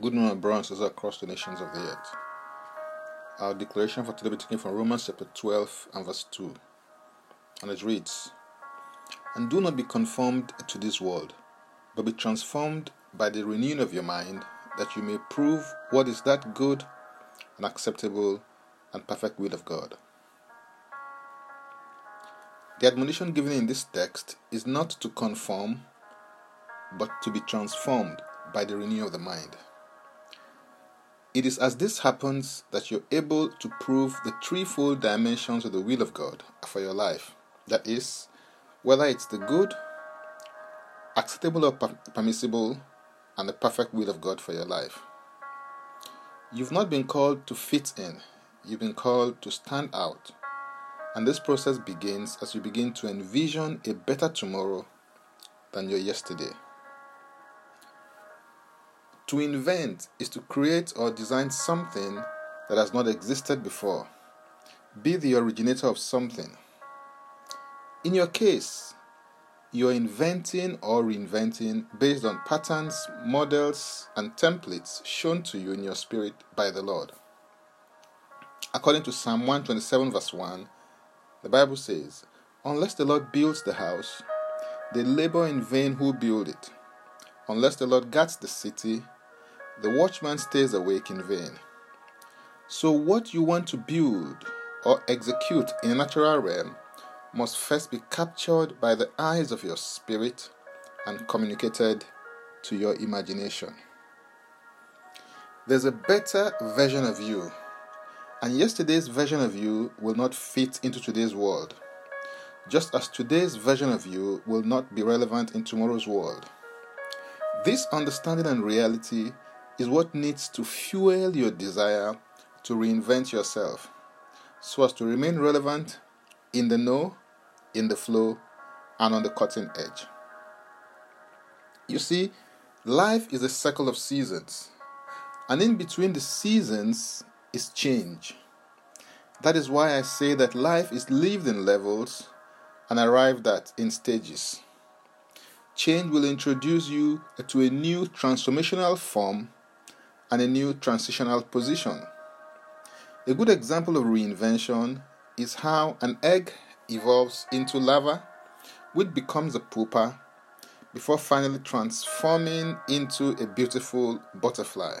Good morning, brothers and sisters across the nations of the earth. Our declaration for today will be taken from Romans chapter 12 and verse 2. And it reads And do not be conformed to this world, but be transformed by the renewing of your mind, that you may prove what is that good and acceptable and perfect will of God. The admonition given in this text is not to conform, but to be transformed by the renewing of the mind. It is as this happens that you're able to prove the threefold dimensions of the will of God for your life. That is, whether it's the good, acceptable or permissible, and the perfect will of God for your life. You've not been called to fit in, you've been called to stand out. And this process begins as you begin to envision a better tomorrow than your yesterday. To invent is to create or design something that has not existed before. Be the originator of something. In your case, you're inventing or reinventing based on patterns, models, and templates shown to you in your spirit by the Lord. According to Psalm 127, verse 1, the Bible says, Unless the Lord builds the house, they labor in vain who build it. Unless the Lord guards the city, the watchman stays awake in vain. So, what you want to build or execute in a natural realm must first be captured by the eyes of your spirit and communicated to your imagination. There's a better version of you, and yesterday's version of you will not fit into today's world, just as today's version of you will not be relevant in tomorrow's world. This understanding and reality is what needs to fuel your desire to reinvent yourself so as to remain relevant in the know, in the flow, and on the cutting edge. You see, life is a cycle of seasons, and in between the seasons is change. That is why I say that life is lived in levels and arrived at in stages. Change will introduce you to a new transformational form and a new transitional position. A good example of reinvention is how an egg evolves into larva, which becomes a pupa, before finally transforming into a beautiful butterfly.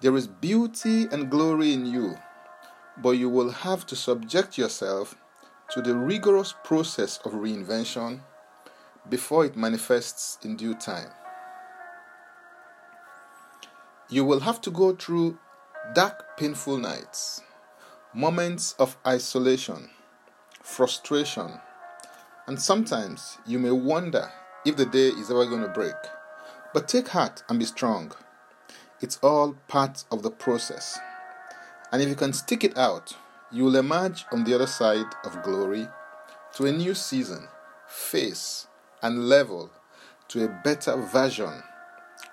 There is beauty and glory in you, but you will have to subject yourself to the rigorous process of reinvention before it manifests in due time. You will have to go through dark, painful nights, moments of isolation, frustration, and sometimes you may wonder if the day is ever going to break. But take heart and be strong. It's all part of the process. And if you can stick it out, you will emerge on the other side of glory to a new season, face, and level to a better version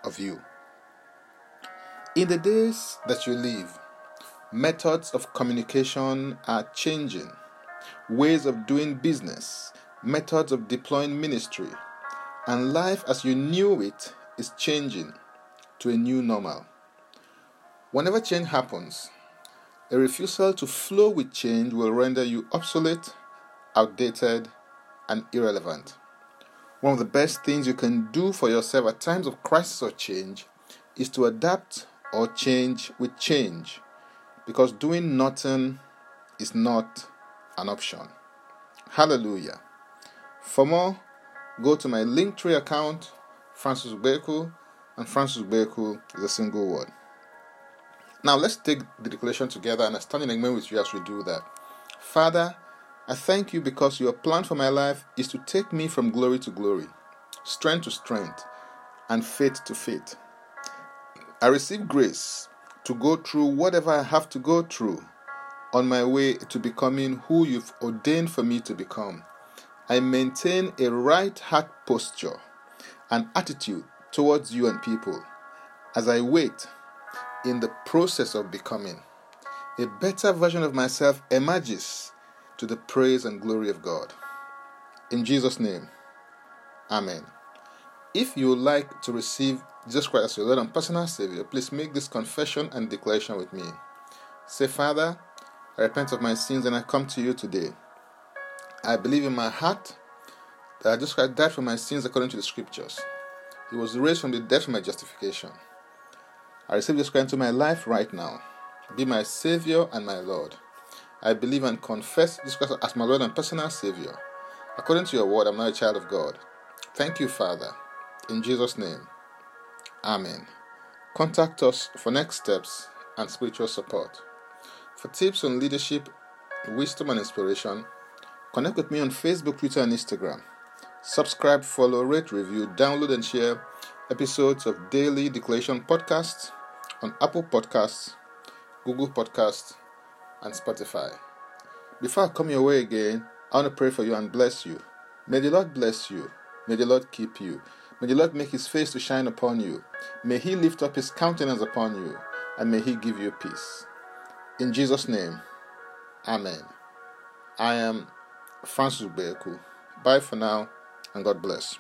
of you. In the days that you live, methods of communication are changing, ways of doing business, methods of deploying ministry, and life as you knew it is changing to a new normal. Whenever change happens, a refusal to flow with change will render you obsolete, outdated, and irrelevant. One of the best things you can do for yourself at times of crisis or change is to adapt or change with change because doing nothing is not an option. Hallelujah. For more, go to my Linktree account, Francis Beku, and Francis Beku is a single word. Now let's take the declaration together and I stand in agreement with you as we do that. Father, I thank you because your plan for my life is to take me from glory to glory, strength to strength, and faith to faith. I receive grace to go through whatever I have to go through on my way to becoming who you've ordained for me to become. I maintain a right heart posture and attitude towards you and people as I wait in the process of becoming. A better version of myself emerges to the praise and glory of God. In Jesus' name, Amen. If you would like to receive Jesus Christ as your Lord and personal Savior, please make this confession and declaration with me. Say, Father, I repent of my sins and I come to you today. I believe in my heart that Jesus Christ died for my sins according to the scriptures. He was raised from the dead for my justification. I receive Jesus Christ into my life right now. Be my Savior and my Lord. I believe and confess Jesus Christ as my Lord and personal Savior. According to your word, I'm now a child of God. Thank you, Father. In Jesus' name. Amen. Contact us for next steps and spiritual support. For tips on leadership, wisdom, and inspiration, connect with me on Facebook, Twitter, and Instagram. Subscribe, follow, rate, review, download, and share episodes of Daily Declaration Podcasts on Apple Podcasts, Google Podcasts, and Spotify. Before I come your way again, I want to pray for you and bless you. May the Lord bless you. May the Lord keep you. May the Lord make his face to shine upon you. May he lift up his countenance upon you. And may he give you peace. In Jesus' name, Amen. I am Francis Beku. Bye for now, and God bless.